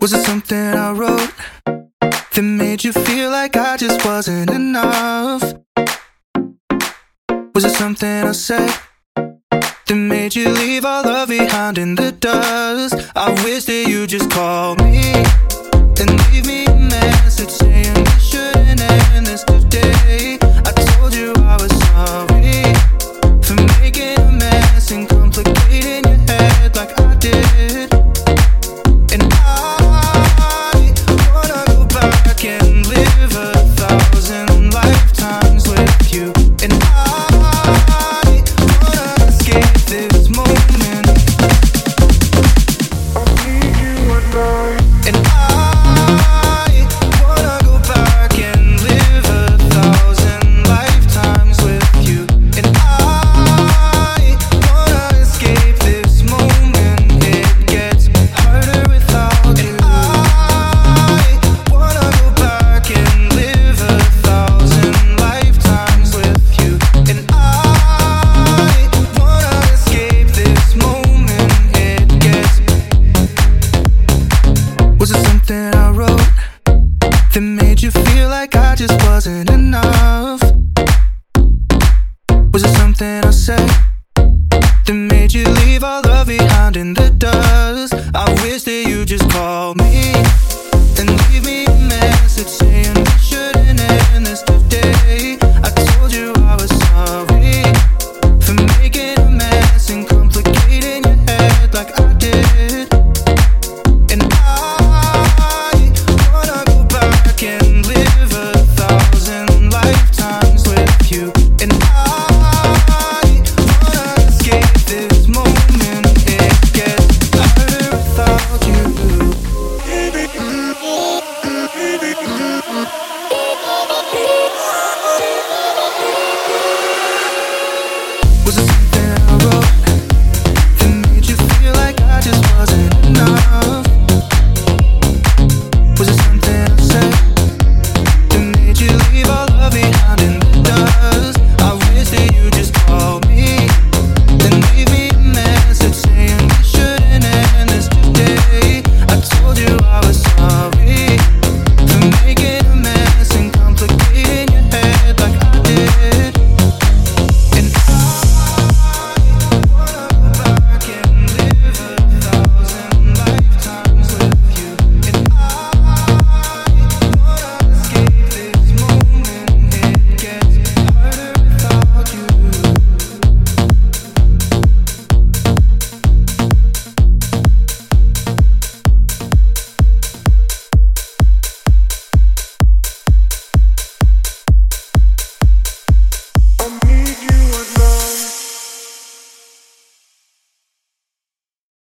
Was it something I wrote that made you feel like I just wasn't enough? Was it something I said that made you leave all love behind in the dust? I wish that you just called me Feel like I just wasn't enough. Was it something I said that made you leave all love behind in the dust? I wish that you just called me and leave me.